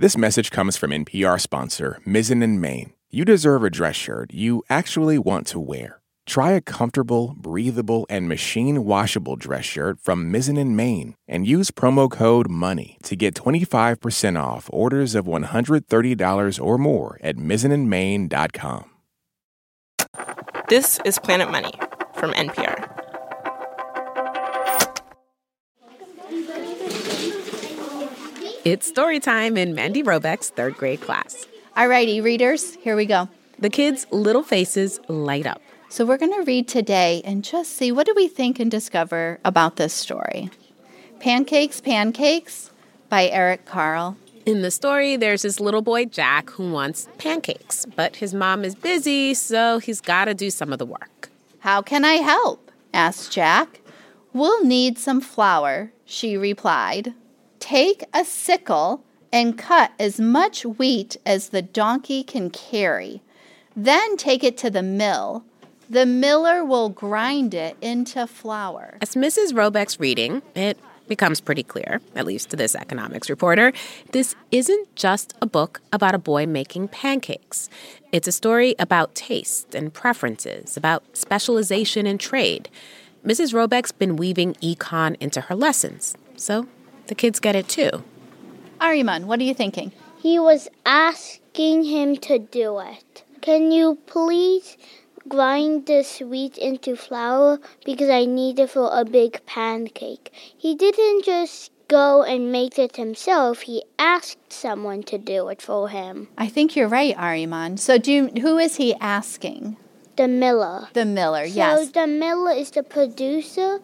This message comes from NPR sponsor Mizzen and Main. You deserve a dress shirt you actually want to wear. Try a comfortable, breathable, and machine washable dress shirt from Mizzen and Main and use promo code MONEY to get 25% off orders of $130 or more at mizzenandmain.com. This is Planet Money from NPR. It's story time in Mandy Robeck's third grade class. Alrighty, readers, here we go. The kids' little faces light up. So we're going to read today and just see what do we think and discover about this story. Pancakes, Pancakes by Eric Carle. In the story, there's this little boy, Jack, who wants pancakes, but his mom is busy, so he's got to do some of the work. How can I help? asked Jack. We'll need some flour, she replied. Take a sickle and cut as much wheat as the donkey can carry. Then take it to the mill. The miller will grind it into flour. As Mrs. Robeck's reading, it becomes pretty clear, at least to this economics reporter, this isn't just a book about a boy making pancakes. It's a story about taste and preferences, about specialization and trade. Mrs. Robeck's been weaving econ into her lessons, so the kids get it too. Ariman, what are you thinking? He was asking him to do it. Can you please grind the wheat into flour because I need it for a big pancake? He didn't just go and make it himself. He asked someone to do it for him. I think you're right, Ariman. So, do you, who is he asking? The miller. The miller, so yes. So the miller is the producer,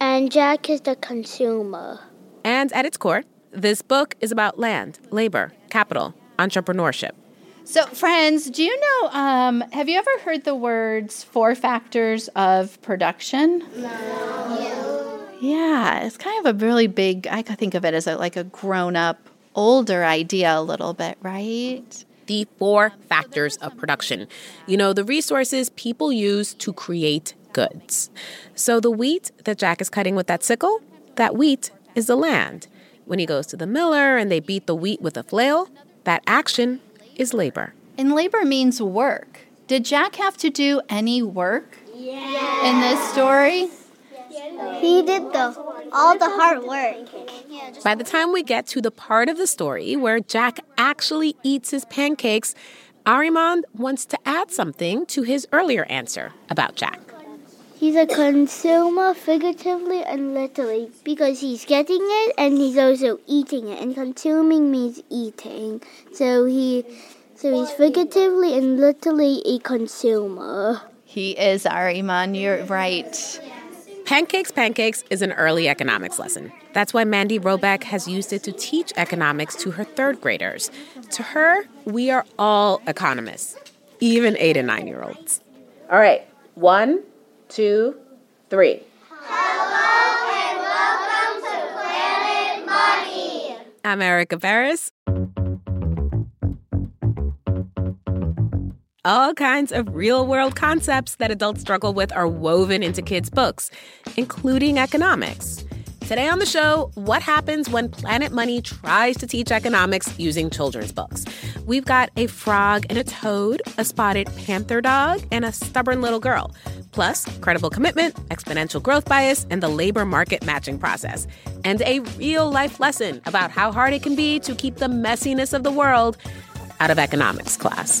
and Jack is the consumer. And at its core, this book is about land, labor, capital, entrepreneurship. So, friends, do you know? Um, have you ever heard the words four factors of production? No. Yeah, it's kind of a really big. I think of it as a, like a grown-up, older idea, a little bit, right? The four factors of production. You know, the resources people use to create goods. So, the wheat that Jack is cutting with that sickle, that wheat is the land. When he goes to the miller and they beat the wheat with a flail, that action is labor. And labor means work. Did Jack have to do any work yes. in this story? He did the all the hard work. By the time we get to the part of the story where Jack actually eats his pancakes, Ariman wants to add something to his earlier answer about Jack. He's a consumer figuratively and literally because he's getting it and he's also eating it and consuming means eating. So he so he's figuratively and literally a consumer. He is Ariman, you're right. Pancakes Pancakes is an early economics lesson. That's why Mandy Robeck has used it to teach economics to her third graders. To her, we are all economists, even eight and nine year olds. All right, one, two, three. Hello and welcome to Planet Money. I'm Erika Beras. All kinds of real world concepts that adults struggle with are woven into kids' books, including economics. Today on the show, what happens when Planet Money tries to teach economics using children's books? We've got a frog and a toad, a spotted panther dog, and a stubborn little girl. Plus, credible commitment, exponential growth bias, and the labor market matching process. And a real life lesson about how hard it can be to keep the messiness of the world out of economics class.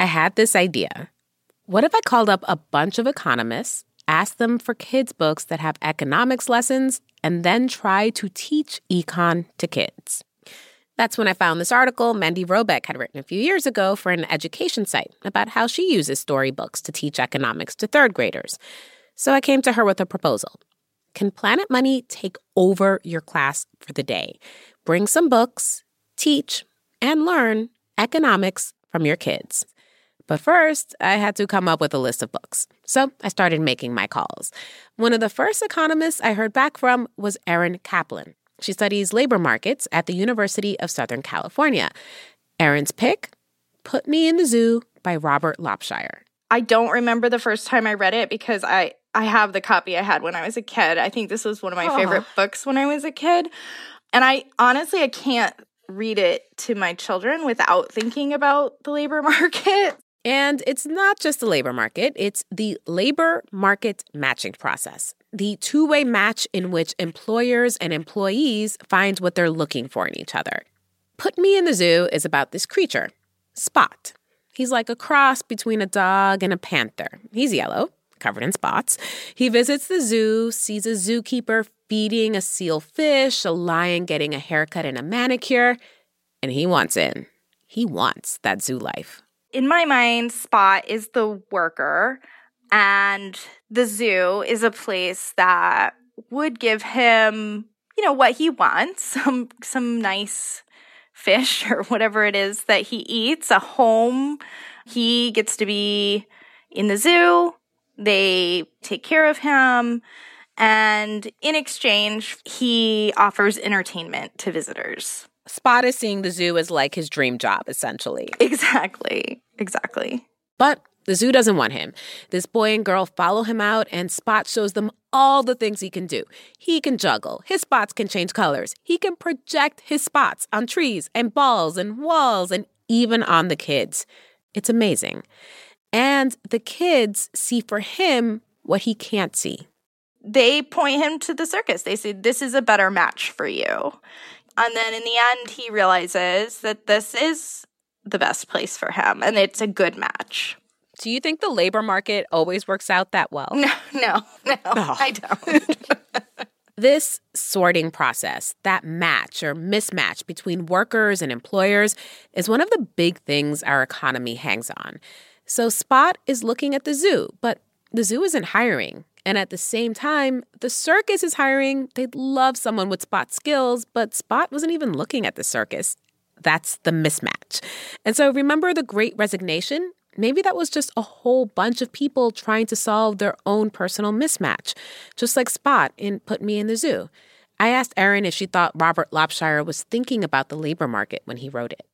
I had this idea. What if I called up a bunch of economists, asked them for kids' books that have economics lessons, and then try to teach econ to kids? That's when I found this article Mandy Robeck had written a few years ago for an education site about how she uses storybooks to teach economics to third graders. So I came to her with a proposal. Can Planet Money take over your class for the day? Bring some books, teach, and learn economics from your kids. But first, I had to come up with a list of books. So I started making my calls. One of the first economists I heard back from was Erin Kaplan. She studies labor markets at the University of Southern California. Erin's pick Put Me in the Zoo by Robert Lopshire. I don't remember the first time I read it because I I have the copy I had when I was a kid. I think this was one of my oh. favorite books when I was a kid. And I honestly I can't read it to my children without thinking about the labor market. And it's not just the labor market, it's the labor market matching process, the two way match in which employers and employees find what they're looking for in each other. Put Me in the Zoo is about this creature, Spot. He's like a cross between a dog and a panther. He's yellow, covered in spots. He visits the zoo, sees a zookeeper feeding a seal fish, a lion getting a haircut and a manicure, and he wants in. He wants that zoo life in my mind, Spot is the worker, and the zoo is a place that would give him, you know, what he wants some some nice fish or whatever it is that he eats, a home. He gets to be in the zoo. They take care of him. And in exchange, he offers entertainment to visitors. Spot is seeing the zoo as like his dream job, essentially. Exactly. Exactly. But the zoo doesn't want him. This boy and girl follow him out, and Spot shows them all the things he can do. He can juggle, his spots can change colors, he can project his spots on trees and balls and walls and even on the kids. It's amazing. And the kids see for him what he can't see. They point him to the circus. They say, This is a better match for you. And then in the end, he realizes that this is the best place for him and it's a good match. Do you think the labor market always works out that well? No, no, no, oh. I don't. this sorting process, that match or mismatch between workers and employers, is one of the big things our economy hangs on. So Spot is looking at the zoo, but the zoo isn't hiring. And at the same time, the circus is hiring. They'd love someone with Spot skills, but Spot wasn't even looking at the circus. That's the mismatch. And so remember the great resignation? Maybe that was just a whole bunch of people trying to solve their own personal mismatch, just like Spot in Put Me in the Zoo. I asked Erin if she thought Robert Lopshire was thinking about the labor market when he wrote it.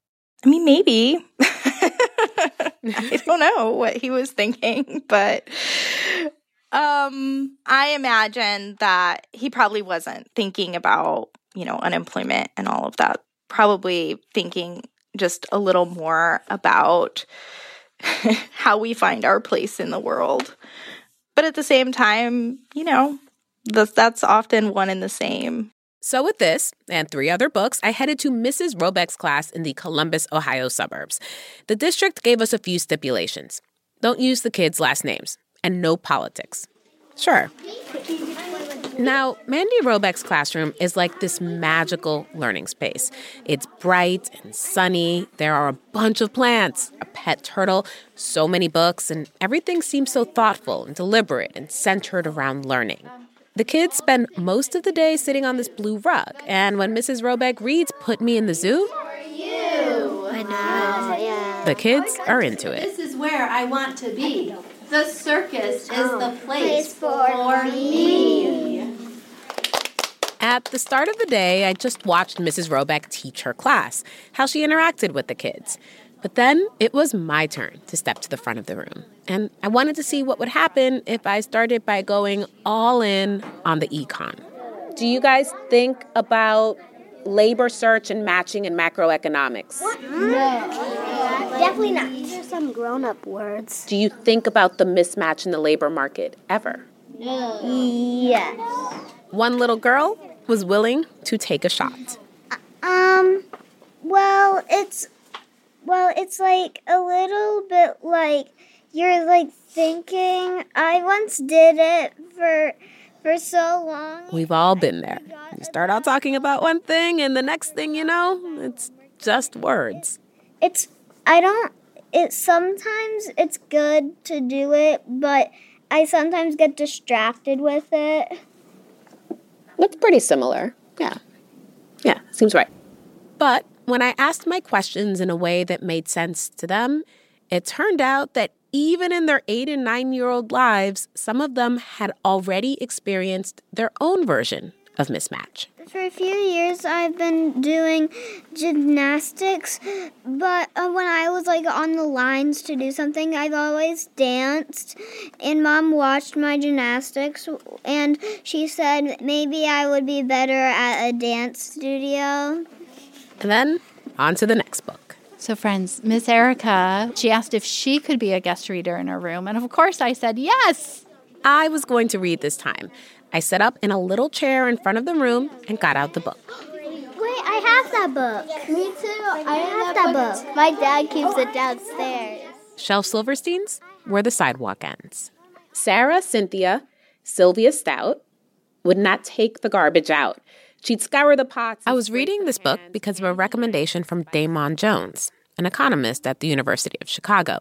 I mean, maybe. I don't know what he was thinking, but um, I imagine that he probably wasn't thinking about, you know, unemployment and all of that. Probably thinking just a little more about how we find our place in the world. But at the same time, you know, that's often one and the same. So, with this and three other books, I headed to Mrs. Robeck's class in the Columbus, Ohio suburbs. The district gave us a few stipulations don't use the kids' last names and no politics. Sure. Now, Mandy Robeck's classroom is like this magical learning space. It's bright and sunny. There are a bunch of plants, a pet turtle, so many books, and everything seems so thoughtful and deliberate and centered around learning. The kids spend most of the day sitting on this blue rug, and when Mrs. Robeck reads Put Me in the Zoo, I know. The kids are into it. This is where I want to be. The circus is the place for me. At the start of the day, I just watched Mrs. Robeck teach her class, how she interacted with the kids. But then it was my turn to step to the front of the room. And I wanted to see what would happen if I started by going all in on the econ. Do you guys think about labor search and matching and macroeconomics? No. Definitely not. There's some grown up words. Do you think about the mismatch in the labor market ever? No. Yes. One little girl was willing to take a shot. Um, well, it's well, it's like a little bit like you're like thinking I once did it for for so long. We've all been there. You start out talking about one thing and the next thing you know, it's just words. It's I don't it sometimes it's good to do it, but I sometimes get distracted with it. That's pretty similar. Yeah. Yeah, seems right. But when I asked my questions in a way that made sense to them, it turned out that even in their eight and nine year old lives, some of them had already experienced their own version of mismatch. For a few years, I've been doing gymnastics, but uh, when I was like on the lines to do something, I've always danced. And mom watched my gymnastics, and she said maybe I would be better at a dance studio. And then on to the next book. So, friends, Miss Erica, she asked if she could be a guest reader in her room. And of course, I said yes. I was going to read this time. I sat up in a little chair in front of the room and got out the book. Wait, I have that book. Me too. I have that book. My dad keeps it downstairs. Shel Silverstein's Where the sidewalk ends. Sarah Cynthia Sylvia Stout would not take the garbage out. She'd scour the pots. I was reading this book because of a recommendation from Damon Jones, an economist at the University of Chicago.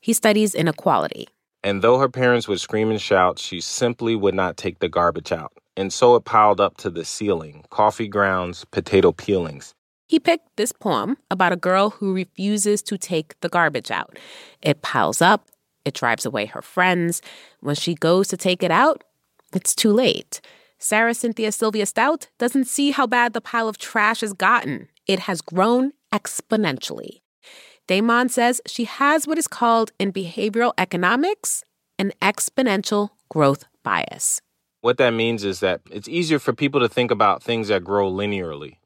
He studies inequality. And though her parents would scream and shout, she simply would not take the garbage out. And so it piled up to the ceiling coffee grounds, potato peelings. He picked this poem about a girl who refuses to take the garbage out. It piles up, it drives away her friends. When she goes to take it out, it's too late. Sarah Cynthia Sylvia Stout doesn't see how bad the pile of trash has gotten. It has grown exponentially. Damon says she has what is called in behavioral economics an exponential growth bias. What that means is that it's easier for people to think about things that grow linearly.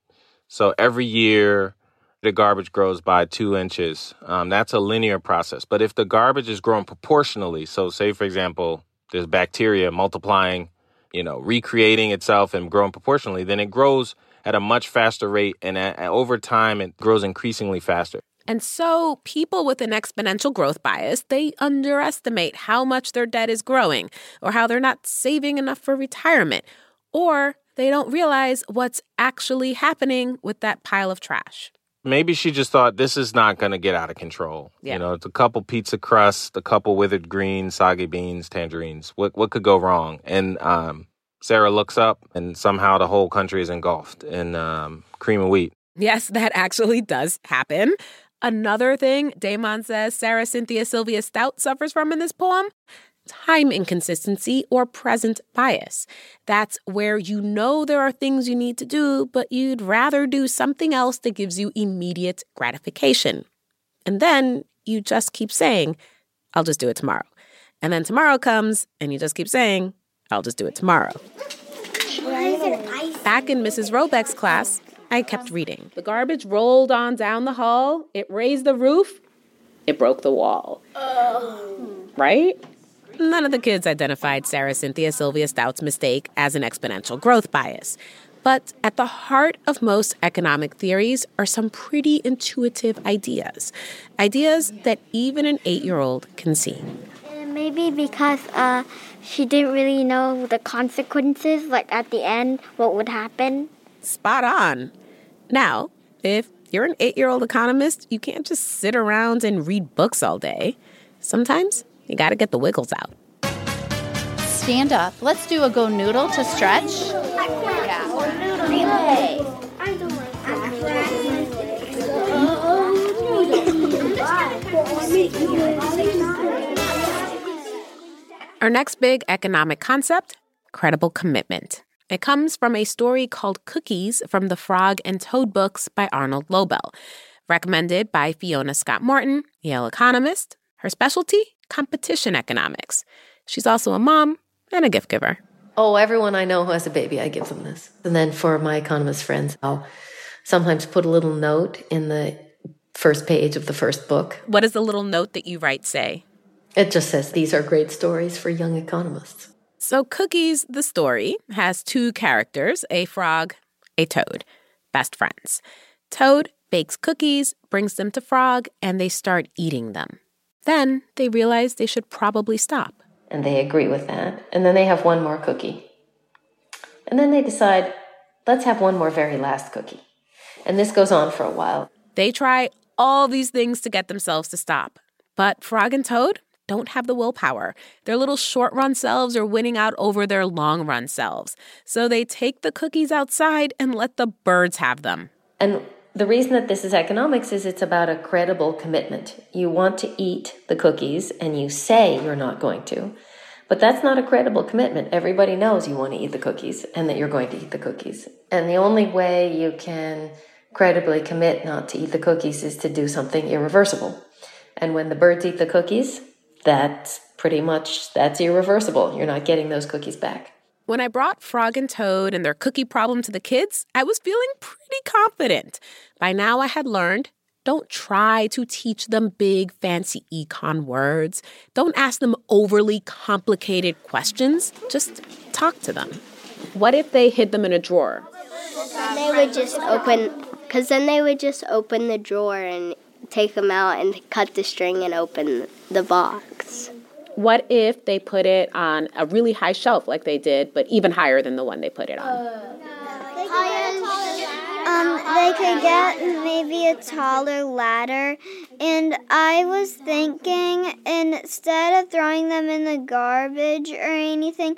So every year, the garbage grows by two inches. Um, that's a linear process. But if the garbage is growing proportionally, so say, for example, there's bacteria multiplying, you know, recreating itself and growing proportionally, then it grows at a much faster rate. And at, over time, it grows increasingly faster. And so people with an exponential growth bias, they underestimate how much their debt is growing or how they're not saving enough for retirement or they don't realize what's actually happening with that pile of trash. Maybe she just thought this is not going to get out of control. Yeah. You know, it's a couple pizza crusts, a couple withered greens, soggy beans, tangerines. What what could go wrong? And um, Sarah looks up, and somehow the whole country is engulfed in um, cream of wheat. Yes, that actually does happen. Another thing Damon says Sarah Cynthia Sylvia Stout suffers from in this poem time inconsistency or present bias. That's where you know there are things you need to do, but you'd rather do something else that gives you immediate gratification. And then you just keep saying, I'll just do it tomorrow. And then tomorrow comes and you just keep saying, I'll just do it tomorrow. Back in Mrs. Robeck's class, I kept reading. The garbage rolled on down the hall. It raised the roof. It broke the wall. Right? None of the kids identified Sarah Cynthia Sylvia Stout's mistake as an exponential growth bias. But at the heart of most economic theories are some pretty intuitive ideas. Ideas that even an eight year old can see. Maybe because uh, she didn't really know the consequences, like at the end, what would happen. Spot on. Now, if you're an eight year old economist, you can't just sit around and read books all day. Sometimes you got to get the wiggles out. Stand up. Let's do a GoNoodle to stretch. Our next big economic concept credible commitment. It comes from a story called Cookies from the Frog and Toad books by Arnold Lobel, recommended by Fiona Scott Morton, Yale economist. Her specialty? Competition economics. She's also a mom and a gift giver. Oh, everyone I know who has a baby, I give them this. And then for my economist friends, I'll sometimes put a little note in the first page of the first book. What does the little note that you write say? It just says, These are great stories for young economists. So, Cookies, the story, has two characters a frog, a toad, best friends. Toad bakes cookies, brings them to Frog, and they start eating them. Then they realize they should probably stop. And they agree with that. And then they have one more cookie. And then they decide, let's have one more very last cookie. And this goes on for a while. They try all these things to get themselves to stop. But Frog and Toad don't have the willpower. Their little short run selves are winning out over their long run selves. So they take the cookies outside and let the birds have them. And the reason that this is economics is it's about a credible commitment. You want to eat the cookies and you say you're not going to. But that's not a credible commitment. Everybody knows you want to eat the cookies and that you're going to eat the cookies. And the only way you can credibly commit not to eat the cookies is to do something irreversible. And when the birds eat the cookies, that's pretty much that's irreversible. You're not getting those cookies back. When I brought Frog and Toad and their cookie problem to the kids, I was feeling pretty confident. By now I had learned don't try to teach them big, fancy econ words. Don't ask them overly complicated questions. Just talk to them. What if they hid them in a drawer? They would just open, because then they would just open the drawer and take them out and cut the string and open the box. What if they put it on a really high shelf like they did, but even higher than the one they put it on? Um, they could get maybe a taller ladder. And I was thinking instead of throwing them in the garbage or anything,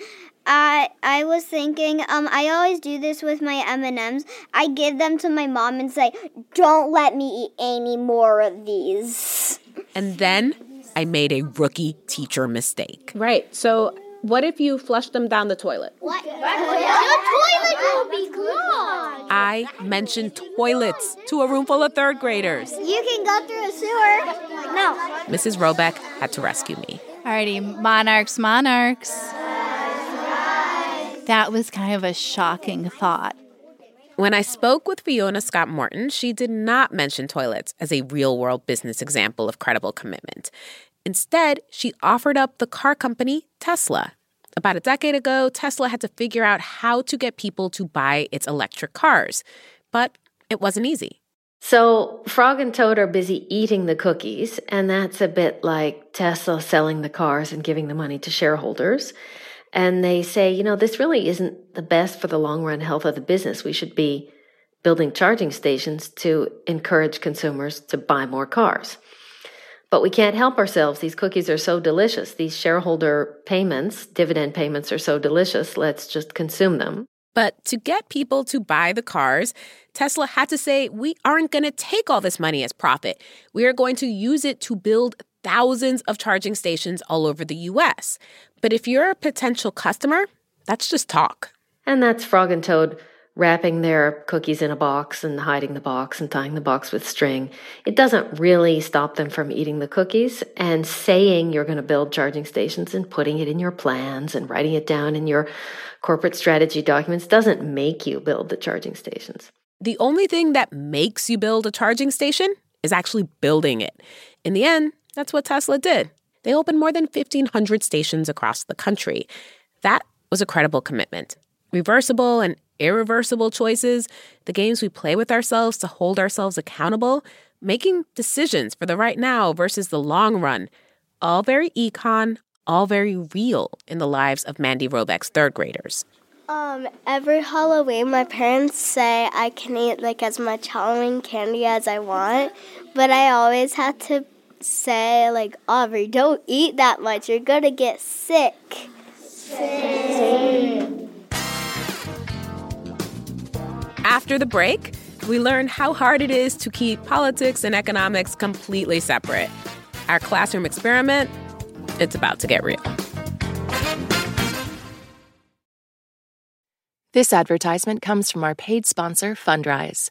I I was thinking um I always do this with my M&Ms. I give them to my mom and say, "Don't let me eat any more of these." And then I made a rookie teacher mistake. Right. So what if you flush them down the toilet? What? The toilet will be clogged. I mentioned toilets to a room full of third graders. You can go through a sewer. No. Mrs. Robeck had to rescue me. Alrighty, monarchs, monarchs. That was kind of a shocking thought. When I spoke with Fiona Scott Morton, she did not mention toilets as a real world business example of credible commitment. Instead, she offered up the car company Tesla. About a decade ago, Tesla had to figure out how to get people to buy its electric cars, but it wasn't easy. So, Frog and Toad are busy eating the cookies, and that's a bit like Tesla selling the cars and giving the money to shareholders. And they say, you know, this really isn't the best for the long run health of the business. We should be building charging stations to encourage consumers to buy more cars. But we can't help ourselves. These cookies are so delicious. These shareholder payments, dividend payments, are so delicious. Let's just consume them. But to get people to buy the cars, Tesla had to say, we aren't going to take all this money as profit. We are going to use it to build thousands of charging stations all over the US. But if you're a potential customer, that's just talk. And that's Frog and Toad wrapping their cookies in a box and hiding the box and tying the box with string. It doesn't really stop them from eating the cookies and saying you're going to build charging stations and putting it in your plans and writing it down in your corporate strategy documents doesn't make you build the charging stations. The only thing that makes you build a charging station is actually building it. In the end, that's what Tesla did. They opened more than 1,500 stations across the country. That was a credible commitment. Reversible and irreversible choices, the games we play with ourselves to hold ourselves accountable, making decisions for the right now versus the long run. All very econ, all very real in the lives of Mandy Robeck's third graders. Um, every Halloween, my parents say I can eat like as much Halloween candy as I want, but I always have to say like, Aubrey, don't eat that much. You're gonna get sick. Sick. After the break, we learn how hard it is to keep politics and economics completely separate. Our classroom experiment, it's about to get real. This advertisement comes from our paid sponsor, Fundrise.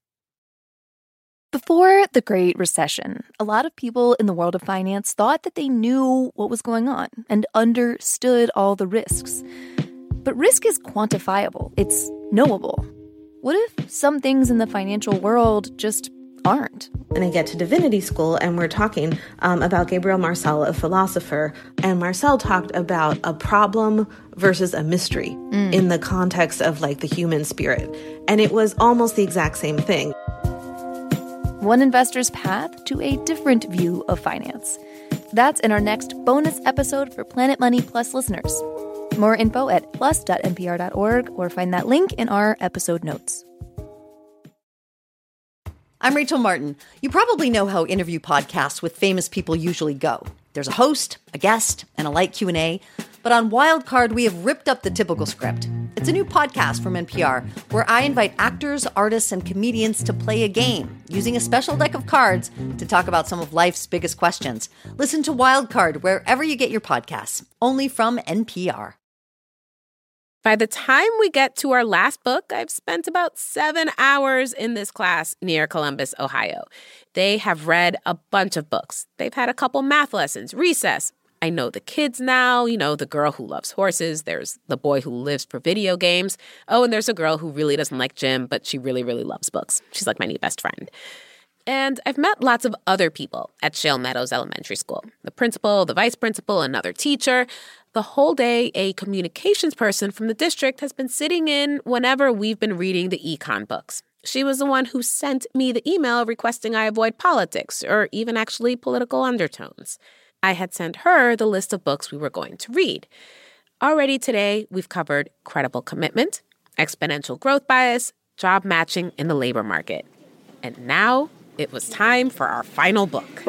Before the Great Recession, a lot of people in the world of finance thought that they knew what was going on and understood all the risks. But risk is quantifiable, it's knowable. What if some things in the financial world just aren't? And I get to divinity school, and we're talking um, about Gabriel Marcel, a philosopher. And Marcel talked about a problem versus a mystery mm. in the context of like the human spirit. And it was almost the exact same thing one investor's path to a different view of finance. That's in our next bonus episode for Planet Money Plus listeners. More info at plus.npr.org or find that link in our episode notes. I'm Rachel Martin. You probably know how interview podcasts with famous people usually go. There's a host, a guest, and a light Q&A. But on Wildcard, we have ripped up the typical script. It's a new podcast from NPR where I invite actors, artists, and comedians to play a game using a special deck of cards to talk about some of life's biggest questions. Listen to Wildcard wherever you get your podcasts, only from NPR. By the time we get to our last book, I've spent about seven hours in this class near Columbus, Ohio. They have read a bunch of books. They've had a couple math lessons, recess, I know the kids now, you know, the girl who loves horses. There's the boy who lives for video games. Oh, and there's a girl who really doesn't like gym, but she really, really loves books. She's like my new best friend. And I've met lots of other people at Shale Meadows Elementary School the principal, the vice principal, another teacher. The whole day, a communications person from the district has been sitting in whenever we've been reading the econ books. She was the one who sent me the email requesting I avoid politics or even actually political undertones. I had sent her the list of books we were going to read. Already today, we've covered credible commitment, exponential growth bias, job matching in the labor market. And now it was time for our final book.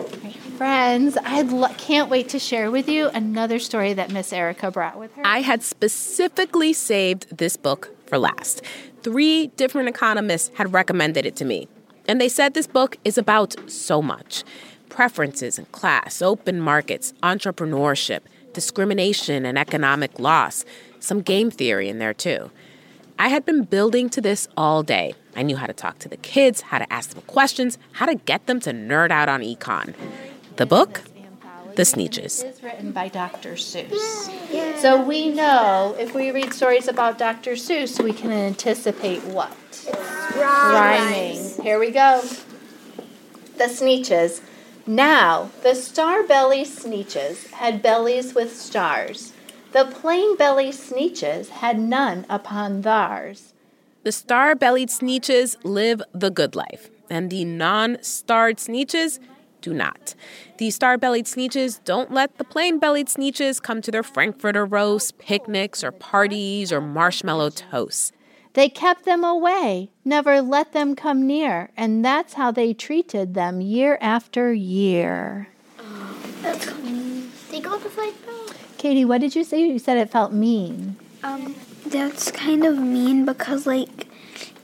Friends, I lo- can't wait to share with you another story that Miss Erica brought with her. I had specifically saved this book for last. Three different economists had recommended it to me, and they said this book is about so much preferences and class, open markets, entrepreneurship, discrimination and economic loss, some game theory in there too. I had been building to this all day. I knew how to talk to the kids, how to ask them questions, how to get them to nerd out on econ. The book, The Sneetches. It is written by Dr. Seuss. So we know if we read stories about Dr. Seuss, we can anticipate what? Rhyming. Here we go. The Sneetches. Now, the star belly Sneetches had bellies with stars. The plain belly Sneetches had none upon theirs. The star bellied Sneetches live the good life, and the non starred Sneetches do not. The star bellied Sneetches don't let the plain bellied Sneetches come to their Frankfurter roast, picnics, or parties, or marshmallow toasts. They kept them away, never let them come near, and that's how they treated them year after year. Oh, that's mean. They go to fight back. Katie, what did you say? You said it felt mean. Um, that's kind of mean because, like,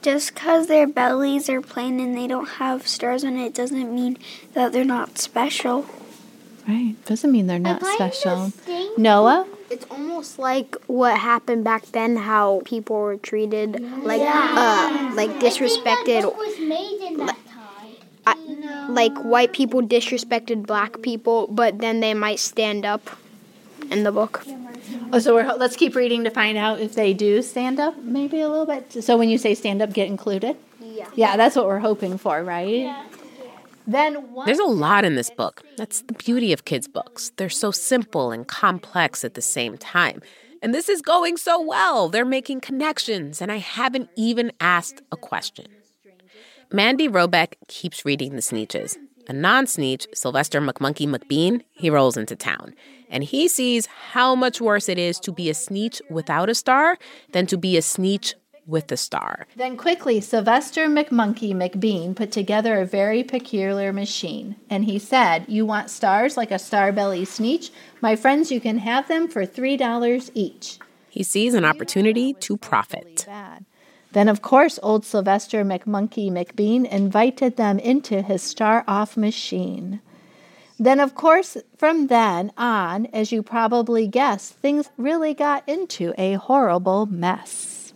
just because their bellies are plain and they don't have stars on it doesn't mean that they're not special. Right. Doesn't mean they're not special. Noah? It's almost like what happened back then, how people were treated, like uh, like disrespected. like white people disrespected black people, but then they might stand up in the book. Oh, so we're, let's keep reading to find out if they do stand up, maybe a little bit. So when you say stand up, get included. Yeah. Yeah, that's what we're hoping for, right? Yeah. Then There's a lot in this book. That's the beauty of kids' books. They're so simple and complex at the same time. And this is going so well. They're making connections, and I haven't even asked a question. Mandy Robeck keeps reading the Sneetches. A non Sneetch, Sylvester McMonkey McBean, he rolls into town. And he sees how much worse it is to be a Sneetch without a star than to be a Sneetch with the star. Then quickly, Sylvester McMonkey McBean put together a very peculiar machine. And he said, You want stars like a star belly sneetch? My friends, you can have them for $3 each. He sees an opportunity to profit. Then, of course, old Sylvester McMonkey McBean invited them into his star off machine. Then, of course, from then on, as you probably guessed, things really got into a horrible mess.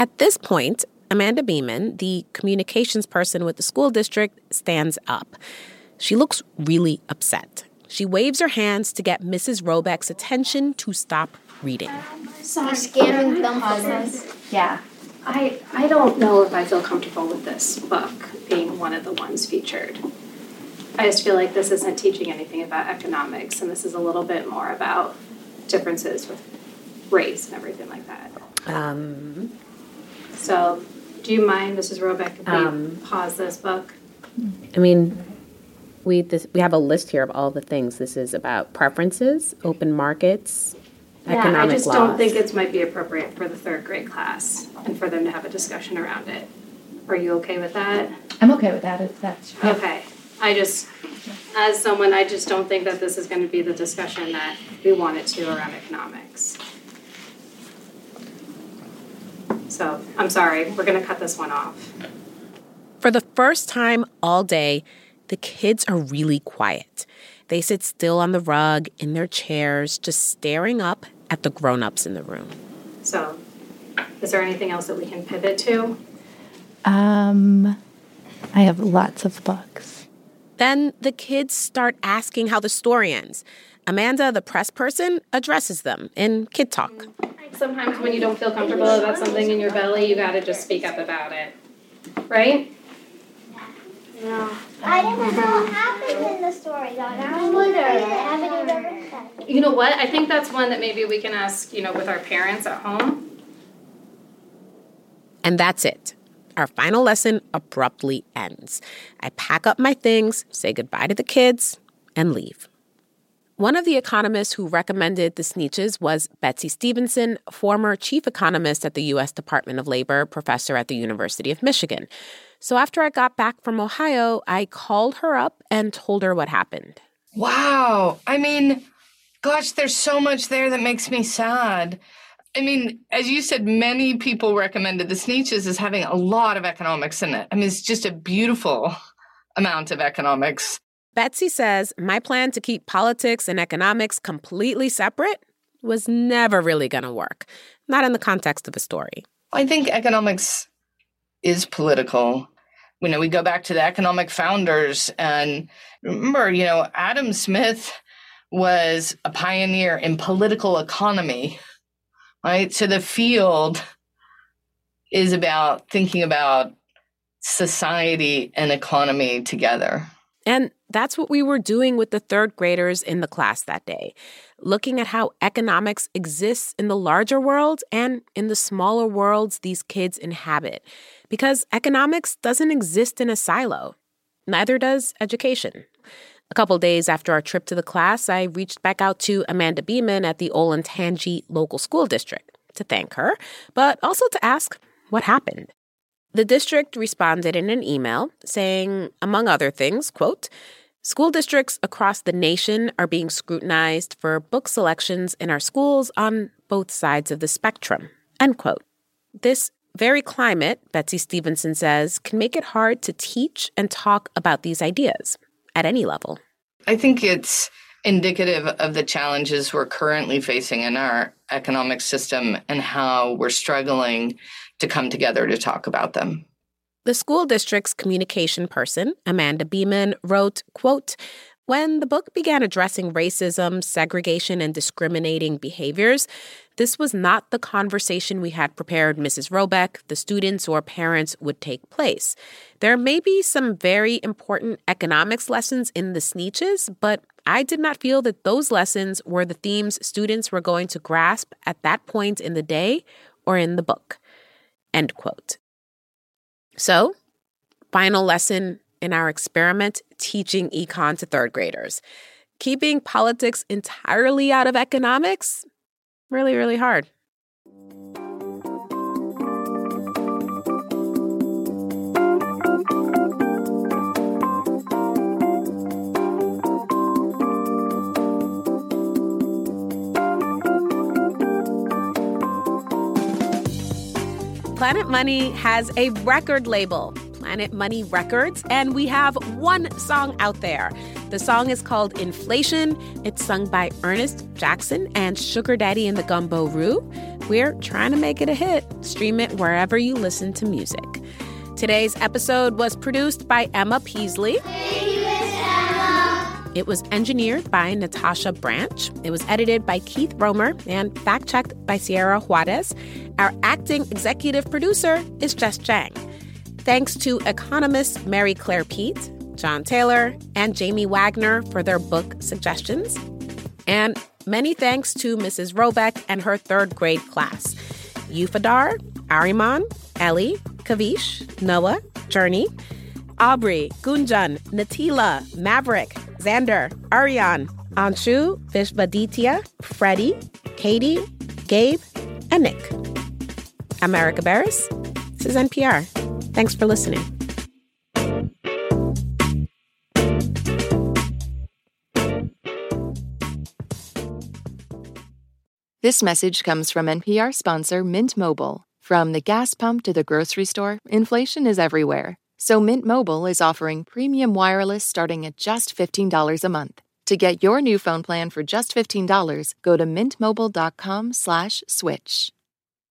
At this point, Amanda Beeman, the communications person with the school district, stands up. She looks really upset. She waves her hands to get Mrs. Robeck's attention to stop reading. Sorry, scamming them Yeah. I, I don't know if I feel comfortable with this book being one of the ones featured. I just feel like this isn't teaching anything about economics, and this is a little bit more about differences with race and everything like that. Um, So, do you mind, Mrs. Robeck, if we Um, pause this book? I mean, we this, we have a list here of all the things. This is about preferences, open markets, economic yeah, I just laws. don't think it might be appropriate for the third grade class and for them to have a discussion around it. Are you okay with that? I'm okay with that if that's. Okay, I just, as someone, I just don't think that this is gonna be the discussion that we want it to around economics. So, I'm sorry, we're gonna cut this one off. For the first time all day, the kids are really quiet. They sit still on the rug in their chairs, just staring up at the grown ups in the room. So, is there anything else that we can pivot to? Um, I have lots of books. Then the kids start asking how the story ends. Amanda, the press person, addresses them in kid talk. Sometimes when you don't feel comfortable about something in your belly, you gotta just speak up about it, right? No. I didn't know what happened in the story, though. Now I'm wondering. Haven't you? You know what? I think that's one that maybe we can ask, you know, with our parents at home. And that's it. Our final lesson abruptly ends. I pack up my things, say goodbye to the kids, and leave. One of the economists who recommended the Sneetches was Betsy Stevenson, former chief economist at the U.S. Department of Labor, professor at the University of Michigan. So after I got back from Ohio, I called her up and told her what happened. Wow. I mean, gosh, there's so much there that makes me sad. I mean, as you said, many people recommended the Sneetches as having a lot of economics in it. I mean, it's just a beautiful amount of economics. Betsy says my plan to keep politics and economics completely separate was never really going to work, not in the context of a story. I think economics is political. You know, we go back to the economic founders, and remember, you know, Adam Smith was a pioneer in political economy, right? So the field is about thinking about society and economy together. And that's what we were doing with the third graders in the class that day, looking at how economics exists in the larger world and in the smaller worlds these kids inhabit. Because economics doesn't exist in a silo, neither does education. A couple days after our trip to the class, I reached back out to Amanda Beeman at the Olentangy Local School District to thank her, but also to ask what happened. The district responded in an email saying, among other things, quote, School districts across the nation are being scrutinized for book selections in our schools on both sides of the spectrum. End quote. This very climate, Betsy Stevenson says, can make it hard to teach and talk about these ideas at any level. I think it's indicative of the challenges we're currently facing in our economic system and how we're struggling to come together to talk about them. The school district's communication person, Amanda Beeman, wrote, quote, when the book began addressing racism, segregation, and discriminating behaviors, this was not the conversation we had prepared Mrs. Robeck, the students, or parents would take place. There may be some very important economics lessons in the Sneetches, but I did not feel that those lessons were the themes students were going to grasp at that point in the day or in the book. End quote. So, final lesson in our experiment teaching econ to third graders. Keeping politics entirely out of economics, really, really hard. Planet Money has a record label. Planet Money Records, and we have one song out there. The song is called Inflation. It's sung by Ernest Jackson and Sugar Daddy and the Gumbo Roo. We're trying to make it a hit. Stream it wherever you listen to music. Today's episode was produced by Emma Peasley. It was engineered by Natasha Branch. It was edited by Keith Romer and fact checked by Sierra Juarez. Our acting executive producer is Jess Jiang. Thanks to economists Mary Claire Pete, John Taylor, and Jamie Wagner for their book suggestions. And many thanks to Mrs. Robeck and her third grade class Eufadar, Ariman, Ellie, Kavish, Noah, Journey, Aubrey, Gunjan, Natila, Maverick, Xander, Ariane, Anshu, Vishvaditya, Freddie, Katie, Gabe, and Nick. I'm Beras. This is NPR. Thanks for listening. This message comes from NPR sponsor Mint Mobile. From the gas pump to the grocery store, inflation is everywhere. So Mint Mobile is offering premium wireless starting at just $15 a month. To get your new phone plan for just $15, go to mintmobile.com/switch.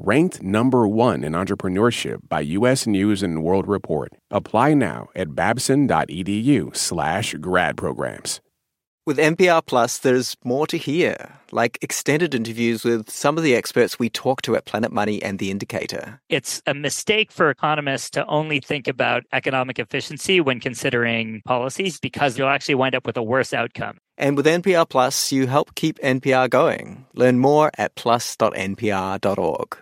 Ranked number one in entrepreneurship by U.S. News and World Report. Apply now at babson.edu/slash grad programs. With NPR Plus, there's more to hear, like extended interviews with some of the experts we talk to at Planet Money and The Indicator. It's a mistake for economists to only think about economic efficiency when considering policies because you'll actually wind up with a worse outcome. And with NPR Plus, you help keep NPR going. Learn more at plus.npr.org.